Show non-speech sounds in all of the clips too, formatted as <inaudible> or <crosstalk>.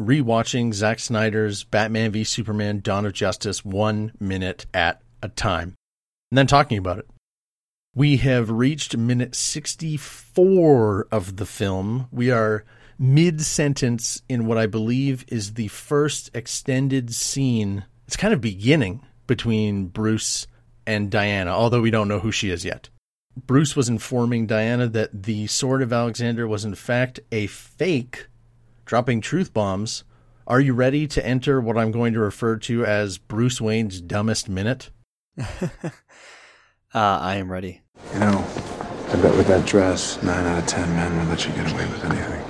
rewatching Zack Snyder's Batman v Superman Dawn of Justice one minute at a time, and then talking about it. We have reached minute 64 of the film. We are mid sentence in what I believe is the first extended scene. It's kind of beginning between Bruce and Diana, although we don't know who she is yet. Bruce was informing Diana that the Sword of Alexander was in fact a fake, dropping truth bombs. Are you ready to enter what I'm going to refer to as Bruce Wayne's dumbest minute? <laughs> Uh, I am ready. You know, I bet with that dress, nine out of ten men would let you get away with anything.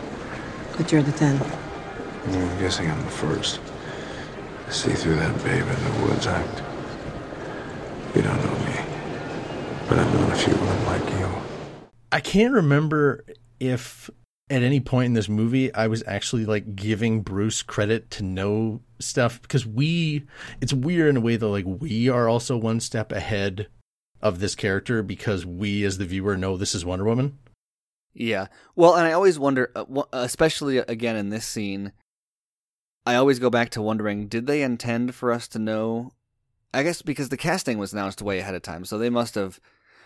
But you're the 10. Mm, I'm guessing I'm the first. To see through that babe in the woods act. You don't know me, but I've known a few of them like you. I can't remember if at any point in this movie I was actually like giving Bruce credit to know stuff because we it's weird in a way that like we are also one step ahead of this character because we as the viewer know this is Wonder Woman. Yeah. Well, and I always wonder, uh, especially again in this scene, I always go back to wondering did they intend for us to know? I guess because the casting was announced way ahead of time, so they must have,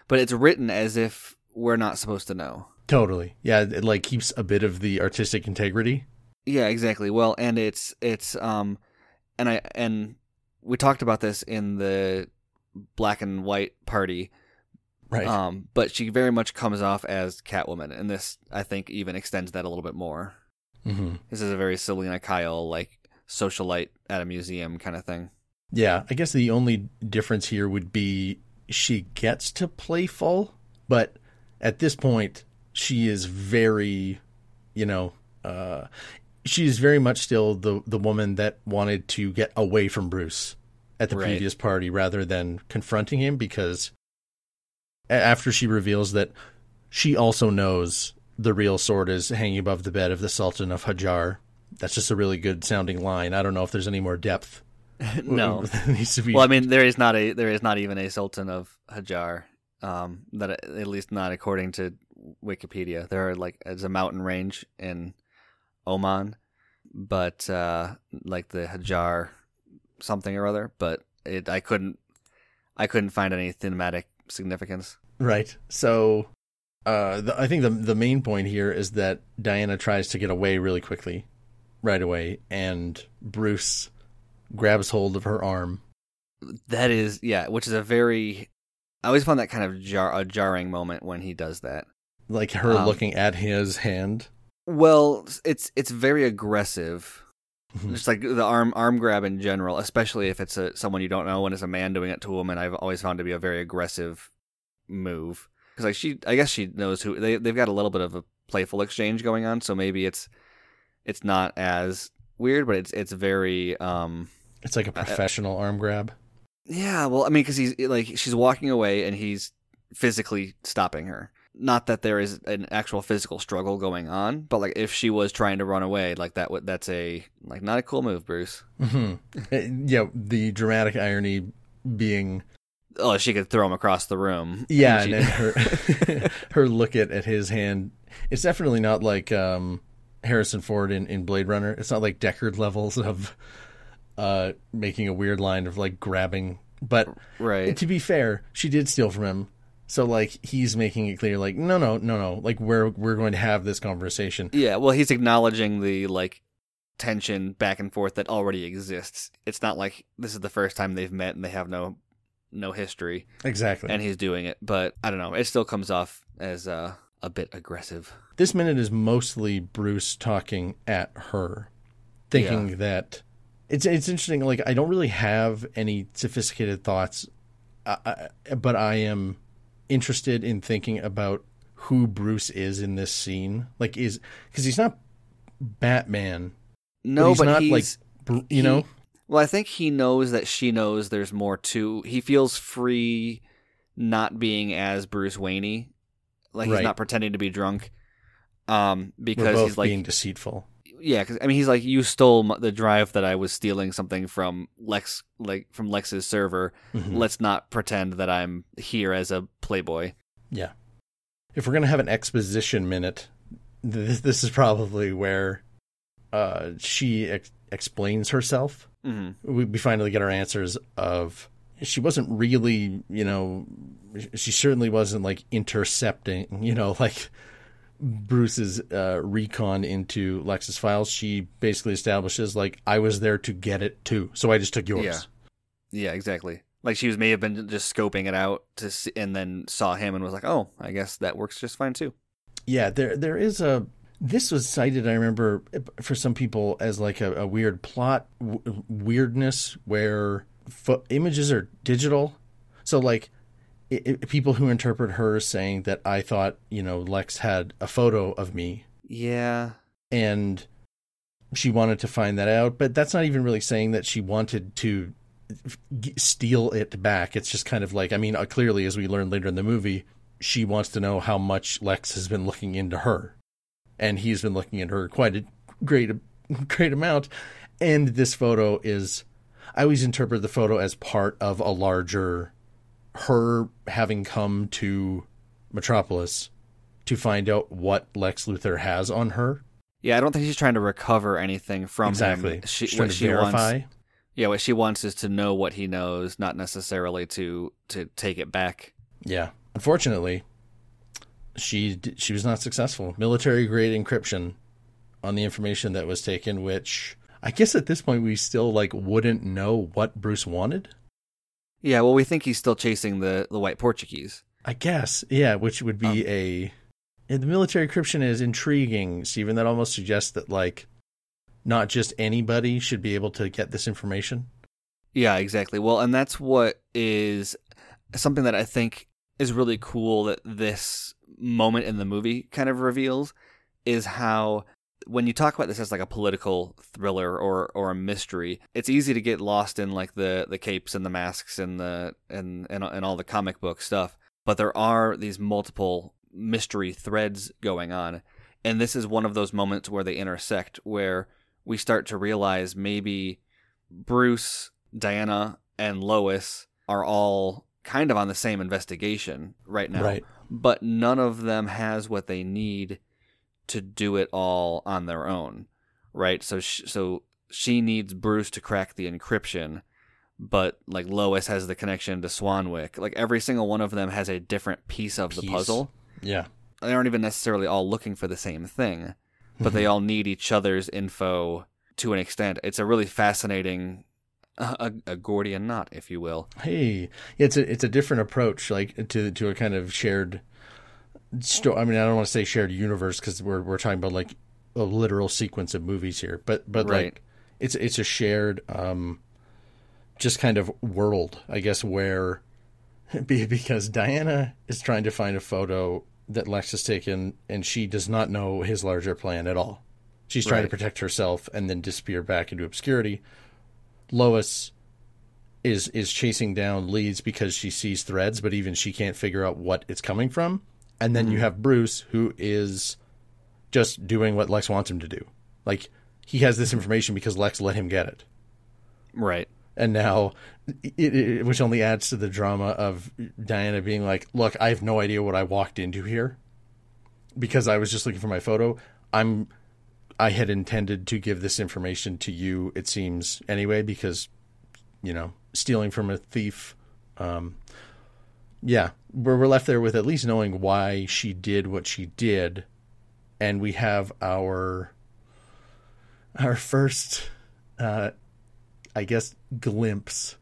but it's written as if we're not supposed to know. Totally. Yeah, it like keeps a bit of the artistic integrity. Yeah, exactly. Well, and it's it's um and I and we talked about this in the black and white party. Right. Um but she very much comes off as Catwoman and this I think even extends that a little bit more. hmm This is a very Selina Kyle like socialite at a museum kind of thing. Yeah, I guess the only difference here would be she gets to play full, but at this point she is very, you know, uh she is very much still the the woman that wanted to get away from Bruce at the Right. previous party rather than confronting him because after she reveals that she also knows the real sword is hanging above the bed of the Sultan of Hajar. That's just a really good sounding line. I don't know if there's any more depth <laughs> no. <laughs> needs to be. well, I mean there is not a there is not even a Sultan of Hajar. Um that at least not according to Wikipedia. There are like it's a mountain range in Oman, but uh like the Hajar something or other, but it I couldn't I couldn't find any thematic significance. right. So, uh, the, I think the the main point here is that Diana tries to get away really quickly, right away, and Bruce grabs hold of her arm. That is, yeah, which is a very. I always find that kind of jar a jarring moment when he does that. Like her Um, looking at his hand. Well, it's it's very aggressive, Mhm. just like the arm arm grab in general, especially if it's a someone you don't know and it's a man doing it to a woman. I've always found to be a very aggressive move because like she, I guess she knows who they they've got a little bit of a playful exchange going on, so maybe it's it's not as weird, but it's it's very um It's like a professional arm grab. Yeah, well, I mean, because he's like she's walking away and he's physically stopping her. Not that there is an actual physical struggle going on, but like if she was trying to run away, like that would that's a like not a cool move, Bruce. hmm Yeah, the dramatic irony being Oh, she could throw him across the room. Yeah, She- and her <laughs> her look at, at his hand. It's definitely not like um, Harrison Ford in, in Blade Runner. It's not like Deckard levels of uh, making a weird line of like grabbing. But right. to be fair, she did steal from him. So like he's making it clear, like no, no, no, no, like we're we're going to have this conversation. Yeah, well, he's acknowledging the like tension back and forth that already exists. It's not like this is the first time they've met and they have no no history, Exactly. and he's doing it. But I don't know. It still comes off as uh, a bit aggressive. this minute is mostly Bruce talking at her, thinking that it's it's interesting. Like I don't really have any sophisticated thoughts, I, I, but I am interested in thinking about who Bruce is in this scene. Like is because he's not Batman. No, he's but not he's like you he- know. Well, I think he knows that she knows there's more to. He feels free not being as Bruce Wayne. Like he's not pretending to be drunk. Um, because he's like, being deceitful. Yeah, because I mean, he's like, you stole the drive that I was stealing something from Lex, like from Lex's server. Mhm. Let's not pretend that I'm here as a playboy. Yeah. If we're going to have an exposition minute, this, <laughs> this is probably where uh, she ex- explains herself. hmm We, we finally get our answers of she wasn't really, you know, she certainly wasn't like intercepting, <laughs> you know, like Bruce's uh, recon into Lex's files. She basically establishes like I was there to get it too, so I just took yours. Yeah. Yeah, exactly. Like she was may have been just scoping it out to see, and then saw him and was like, "Oh, I guess that works just fine too." Yeah, there there is a. This was cited, I remember, for some people as like a, a weird plot w- weirdness where fo- images are digital. So like, i i people who interpret her saying that I thought you know Lex had a photo of me Yeah, and she wanted to find that out, but that's not even really saying that she wanted to g- steal it back. It's just kind of like, I mean, uh, clearly, as we learn later in the movie, she wants to know how much Lex has been looking into her, and he's been looking at her quite a great, <laughs> great amount. And this photo is, I always interpret the photo as part of a larger, her having come to Metropolis to find out what Lex Luthor has on her. yeah. I don't think she's trying to recover anything from exactly. him. She, She's trying what to she verify. wants, yeah, what she wants is to know what he knows, not necessarily to to take it back. Yeah. Unfortunately, she she was not successful. Military grade encryption on the information that was taken, which I guess at this point we still like wouldn't know what Bruce wanted. Yeah, well, we think he's still chasing the the white Portuguese. I guess, yeah, which would be Um, a. And the military encryption is intriguing, Stephen. That almost suggests that like, not just anybody should be able to get this information. Yeah, exactly. Well, and that's what is something that I think is really cool that this moment in the movie kind of reveals is how when you talk about this as like a political thriller or or a mystery, it's easy to get lost in like the the capes and the masks and the and and, and all the comic book stuff. But there are these multiple mystery threads going on, and this is one of those moments where they intersect, where we start to realize maybe Bruce, Diana, and Lois are all kind of on the same investigation right now Right. but none of them has what they need to do it all on their own, right? So sh- so she needs Bruce to crack the encryption, but like Lois has the connection to Swanwick. Like every single one of them has a different piece of the puzzle. Yeah. They aren't even necessarily all looking for the same thing, but they mm-hmm. all need each other's info to an extent. It's a really fascinating a, a, a Gordian knot, if you will. Hey, it's a it's a different approach, like to to a kind of shared. Sto- I mean, I don't want to say shared universe because we're we're talking about like a literal sequence of movies here, but but Right. like it's it's a shared, um, just kind of world, I guess, where <laughs> be- because Diana is trying to find a photo that Lex has taken, and she does not know his larger plan at all. She's trying to protect herself and then disappear back into obscurity. Lois is is chasing down leads because she sees threads, but even she can't figure out what it's coming from. And then you have Bruce, who is just doing what Lex wants him to do. Like he has this information because Lex let him get it, Right. and now, it, it, which only adds to the drama of Diana being like, "Look, I have no idea what I walked into here because I was just looking for my photo. I'm." I had intended to give this information to you, it seems, anyway, because you know, stealing from a thief. Um, yeah, we're, we're left there with at least knowing why she did what she did, and we have our our first, uh, I guess, glimpse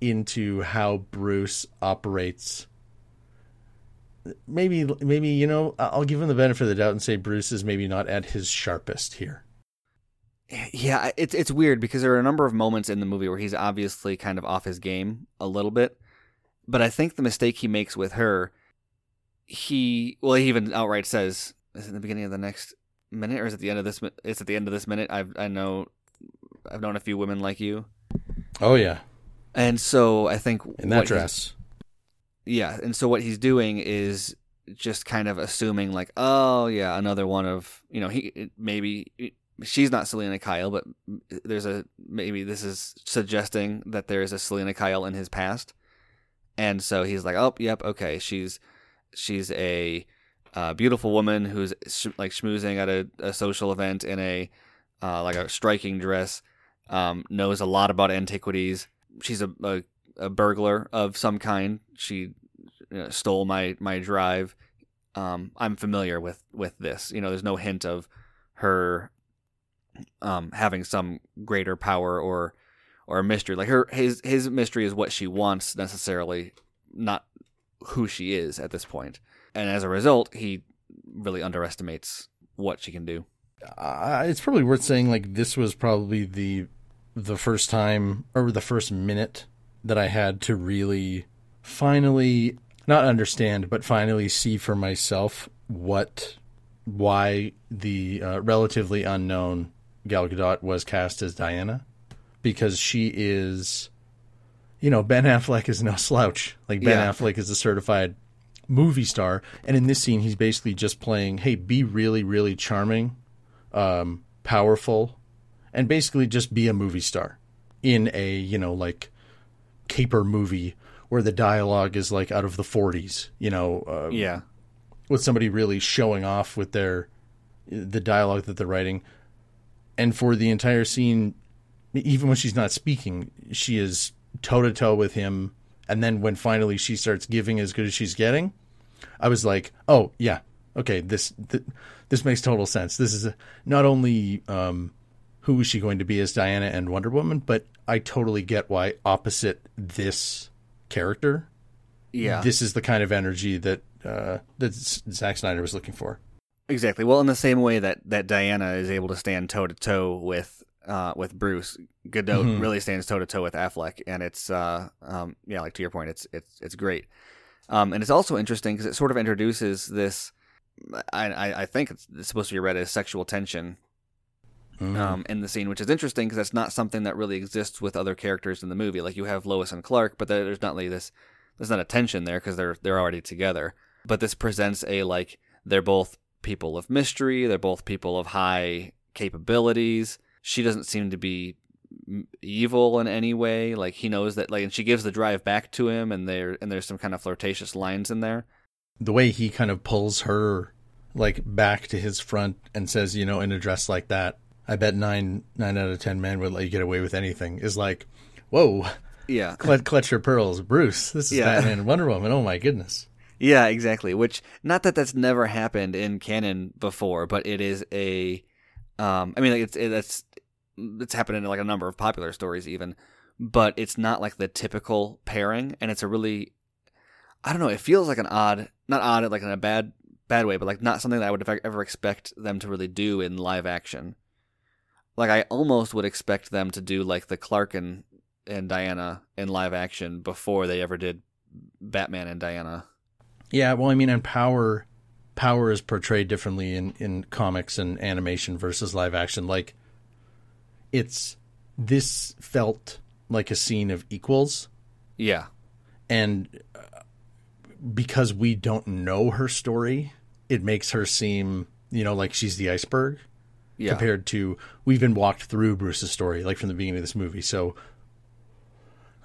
into how Bruce operates. Maybe, maybe you know, I'll give him the benefit of the doubt and say Bruce is maybe not at his sharpest here. Yeah, it's it's weird because there are a number of moments in the movie where he's obviously kind of off his game a little bit. But I think the mistake he makes with her, he well, he even outright says, "Is it the beginning of the next minute, or is it the end of this? It's at the end of this minute." I've I know, I've known a few women like you. Oh yeah, And so I think in that dress. Yeah, and so what he's doing is just kind of assuming like, oh yeah, another one of you know he maybe she's not Selina Kyle, but there's a maybe this is suggesting that there is a Selina Kyle in his past, and so he's like, oh yep, okay, she's she's a uh, beautiful woman who's sh- like schmoozing at a, a social event in a uh, like a striking dress, um, knows a lot about antiquities. She's a, a a burglar of some kind. She you know, stole my my drive. Um, I'm familiar with with this. You know, there's no hint of her um, having some greater power or or a mystery. Like her his his mystery is what she wants necessarily, not who she is at this point. And as a result, he really underestimates what she can do. uh, it's probably worth saying like this was probably the the first time or the first minute that I had to really finally not understand but finally see for myself what why the uh, relatively unknown Gal Gadot was cast as Diana because she is you know Ben Affleck is no <laughs> slouch. Like Ben Yeah. Affleck is a certified movie star. And in this scene he's basically just playing hey be really really charming um, powerful, and basically just be a movie star in a you know like caper movie where the dialogue is like out of the 40s, you know, uh, Yeah, with somebody really showing off with their the dialogue that they're writing, and for the entire scene, even when she's not speaking, she is toe to toe with him, and then when finally she starts giving as good as she's getting, I was like, oh yeah, okay, this th- this makes total sense. This is a, not only um, who is she going to be as Diana and Wonder Woman, but I totally get why opposite this character, yeah. this is the kind of energy that uh, that Zack Snyder was looking for. Exactly. Well, in the same way that, that Diana is able to stand toe to toe with uh, with Bruce, Gadot Mhm. really stands toe to toe with Affleck, and it's uh, um, yeah, like to your point, it's it's it's great. Um, and it's also interesting because it sort of introduces this. I I, I think it's, it's supposed to be read as sexual tension Mhm. um, in the scene, which is interesting because that's not something that really exists with other characters in the movie. Like you have Lois and Clark, but there's not really this. There's not a tension there because they're they're already together. But this presents a like they're both people of mystery. They're both people of high capabilities. She doesn't seem to be evil in any way. Like he knows that. Like, and she gives the drive back to him, and there and there's some kind of flirtatious lines in there. the way he kind of pulls her like back to his front and says, you know, in a dress like that, I bet nine nine out of ten men would let you get away with anything. Is like, whoa, Yeah. <laughs> clutch, clutch your pearls, Bruce. This is Yeah. Batman and Wonder Woman. Oh my goodness. Yeah, exactly. Which not that that's never happened in canon before, but it is a. Um, I mean, like it's it, that's it's happened in like a number of popular stories even, but it's not like the typical pairing, and it's a really. I don't know. It feels like an odd, not odd, like in a bad bad way, but like not something that I would ever- expect them to really do in live action. Like I almost would expect them to do like the Clark and and Diana in live action before they ever did Batman and Diana. Yeah, well, I mean, and power, power is portrayed differently in in comics and animation versus live action. Like, it's this felt like a scene of equals, Yeah. and uh, because we don't know her story, it makes her seem, you know, like she's the iceberg Yeah. compared to we've been walked through Bruce's story, like from the beginning of this movie. So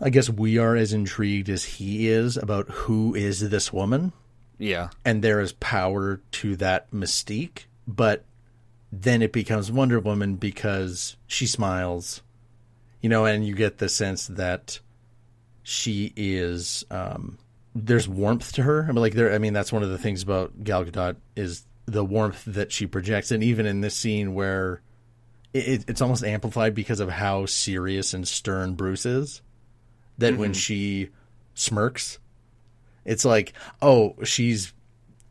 I guess we are as intrigued as he is about who is this woman, yeah. and there is power to that mystique, but then it becomes Wonder Woman because she smiles, you know, and you get the sense that she is um there's warmth to her. I mean like there I mean that's one of the things about Gal Gadot is the warmth that she projects. And even in this scene where it, it's almost amplified because of how serious and stern Bruce is that when she smirks it's like oh she's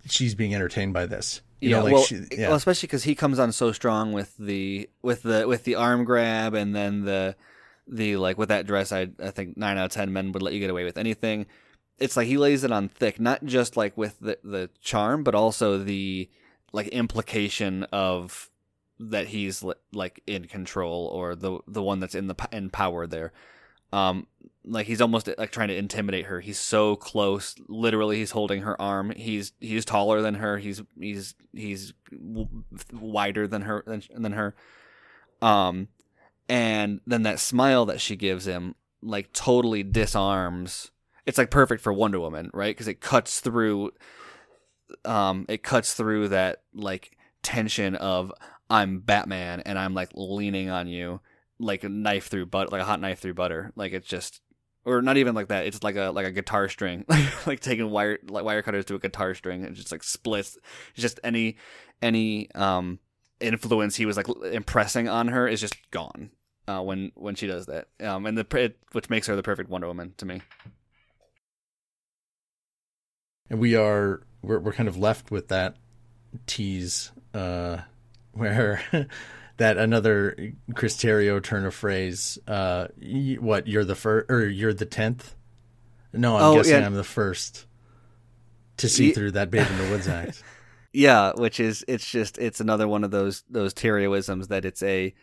she's being entertained by this you yeah, know like well, she, yeah well, especially because he comes on so strong with the with the with the arm grab and then the the like with that dress. I I think nine out of ten men would let you get away with anything. It's like he lays it on thick, not just like with the the charm, but also the like implication of that he's like in control or the the one that's in the in power there. Um, like he's almost like trying to intimidate her. He's so close. Literally, he's holding her arm. He's he's taller than her. He's he's he's wider than her than, than her. Um, and then that smile that she gives him, like totally disarms. It's like perfect for Wonder Woman, right? Because it cuts through. Um, it cuts through that like tension of I'm Batman and I'm like leaning on you like a knife through butter, like a hot knife through butter. Like it's just, or not even like that. It's like a like a guitar string, <laughs> like taking wire like wire cutters to a guitar string and just like splits. It's just any any um influence he was like impressing on her is just gone uh, when when she does that. Um, and the it, which makes her the perfect Wonder Woman to me. And we are we're we're kind of left with that tease uh, <laughs> where that another Chris Terrio turn of phrase. Uh, y- what you're the first or you're the tenth? No, I'm Oh, guessing yeah. I'm the first to see Ye- through that Babe in the Woods <laughs> act. Yeah, which is it's just it's another one of those those Terrioisms that it's a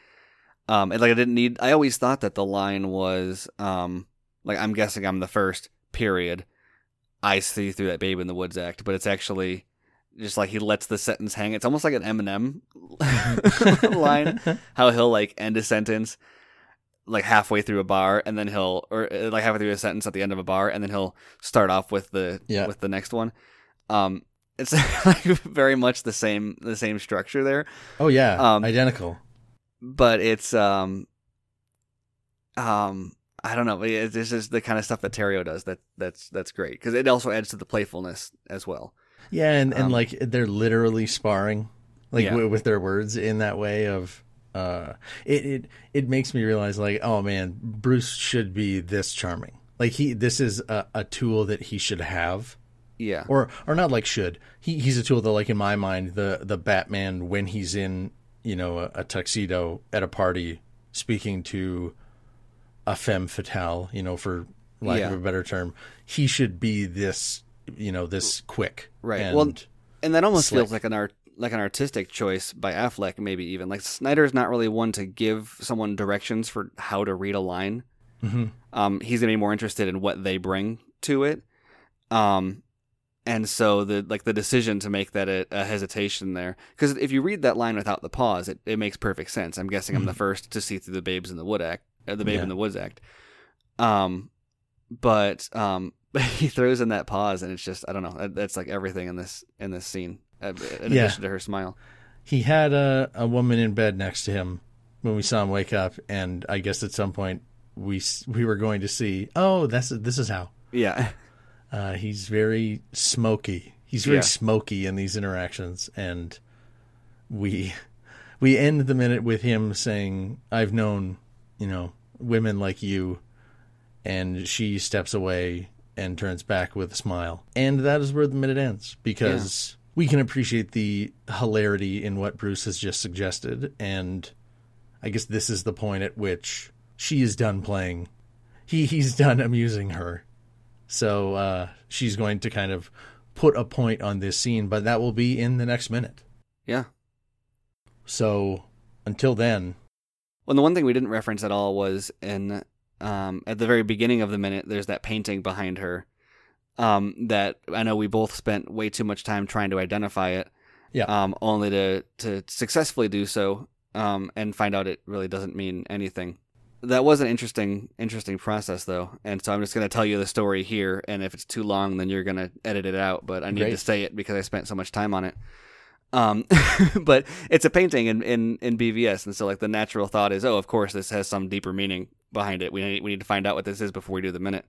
um like I didn't need I always thought that the line was um like I'm guessing I'm the first period I see through that babe in the woods act but it's actually just like he lets the sentence hang it's almost like an Eminem <laughs> line how he'll like end a sentence like halfway through a bar and then he'll or uh, like halfway through a sentence at the end of a bar and then he'll start off with the Yeah. with the next one um it's <laughs> like very much the same the same structure there Oh yeah, Um, identical. but it's um um I don't know. This is the kind of stuff that Terrio does that that's that's great because it also adds to the playfulness as well. Yeah, and, and Um, like they're literally sparring, like Yeah. w- with their words in that way of. Uh, it, it it makes me realize like oh man Bruce should be this charming like he this is a, a tool that he should have Yeah, or or not like should he he's a tool that like in my mind the the Batman when he's in you know a, a tuxedo at a party speaking to a femme fatale you know for lack Yeah. of a better term he should be this you know this quick right. and, well, and that almost slick. feels like an art like an artistic choice by Affleck, maybe even like Snyder's not really one to give someone directions for how to read a line. Mhm. Um, he's gonna be more interested in what they bring to it. Um, and so the like the decision to make that a, a hesitation there, because if you read that line without the pause, it, it makes perfect sense. I'm guessing I'm the first to see through the Babes in the Wood Act, uh, the Babe Yeah. in the Woods Act. Um, but um, <laughs> he throws in that pause, and it's just I don't know. that- That's like everything in this in this scene, uh, in Yeah. addition to her smile. he had a, a woman in bed next to him when we saw him wake up and i guess at some point we we were going to see oh that's this is how Yeah, uh, he's very smoky he's very Yeah. smoky in these interactions and we we end the minute with him saying i've known you know women like you and she steps away and turns back with a smile. And that is where the minute ends because we can appreciate the hilarity in what bruce has just suggested. And i guess this is the point at which she is done playing. He he's done amusing her. So uh, she's going to kind of put a point on this scene, but that will be in the next minute. yeah. So until then, Well, the one thing we didn't reference at all was in um, at the very beginning of the minute. There's that painting behind her. Um, that I know we both spent way too much time trying to identify it. Yeah. Um, only to to successfully do so. Um, and find out it really doesn't mean anything. That was an interesting interesting process though, and so I'm just going to tell you the story here. And if it's too long, then you're going to edit it out. But I need to say it because I spent so much time on it. Um, <laughs> but it's a painting in, in, in BVS, and so like the natural thought is, oh, of course this has some deeper meaning behind it. We need, we need to find out what this is before we do the minute.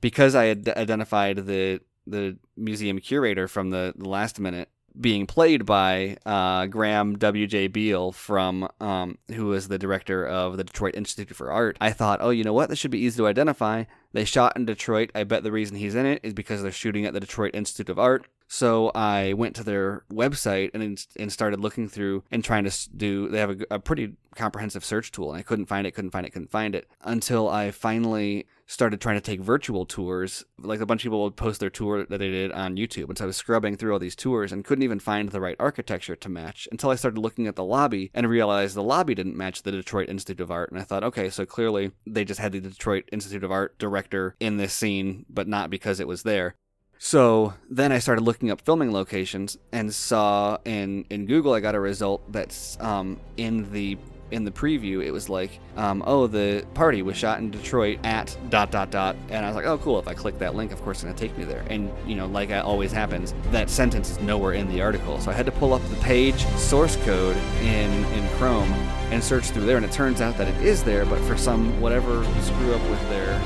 Because I had identified the the museum curator from the, the last minute being played by uh, Graham W.J. Beal from um, who was the director of the Detroit Institute for Art. I thought, oh, you know what? This should be easy to identify. They shot in Detroit. I bet the reason he's in it is because they're shooting at the Detroit Institute of Art. So I went to their website and and started looking through and trying to do. They have a, a pretty comprehensive search tool, and I couldn't find it, couldn't find it, couldn't find it until I finally started trying to take virtual tours. Like a bunch of people would post their tour that they did on YouTube. And so I was scrubbing through all these tours and couldn't even find the right architecture to match until I started looking at the lobby and realized the lobby didn't match the Detroit Institute of Art. And I thought, okay, so clearly they just had the Detroit Institute of Art director in this scene, but not because it was there. So then I started looking up filming locations and saw in in Google I got a result that's um, in the in the preview, it was like, um, oh, the party was shot in Detroit at dot dot dot, and I was like, oh, cool. If I click that link, of course, it's gonna take me there. And you know, like always happens, that sentence is nowhere in the article. So I had to pull up the page source code in in Chrome and search through there, and it turns out that it is there, but for some whatever screw up with their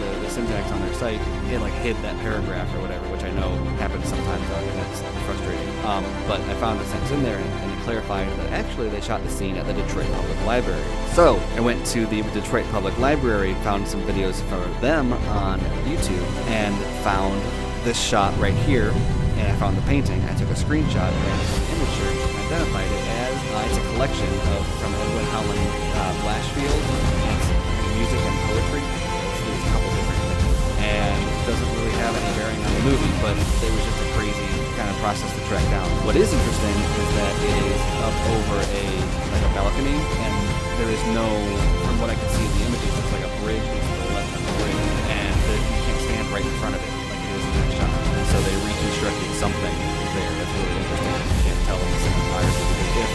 the, the syntax on their site, it like hid that paragraph or whatever, I know happens sometimes, and that's frustrating. Um, but I found the sentence in there, and, and clarified that actually they shot the scene at the Detroit Public Library. So I went to the Detroit Public Library, found some videos for them on YouTube, and found this shot right here. And I found the painting. I took a screenshot and an image search and identified it as uh, it's a collection of from Edwin Howland uh, Blashfield. It's music and poetry. It's a couple different things, and it doesn't really have any bearing on the movie, but it was just a crazy kind of process to track down. What is interesting is that it is up over a like a balcony, and there is no, from what I can see in the images, it's like a bridge to the left of the bridge, and the, you can't stand right in front of it like it is in that shot. And so they reconstructed something there that's really interesting. You can't tell the cinematography because if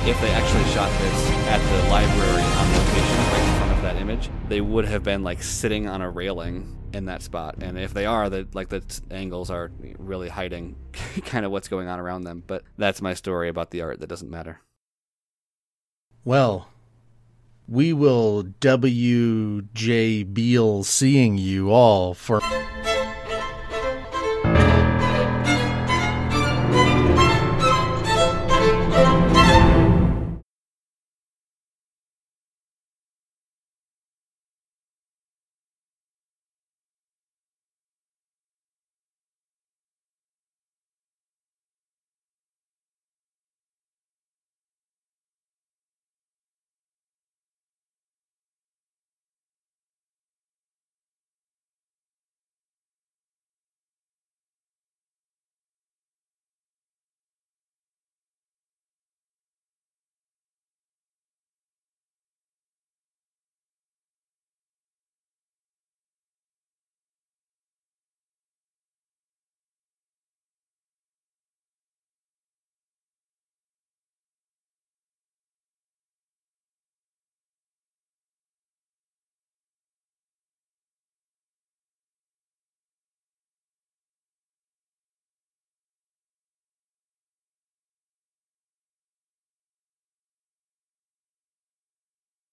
if they actually shot this at the library on location right in front of that image, they would have been like sitting on a railing in that spot. And if they are, that like the angles are really hiding <laughs> kind of what's going on around them. But that's my story about the art that doesn't matter. Well, we will W.J. Beale seeing you all for.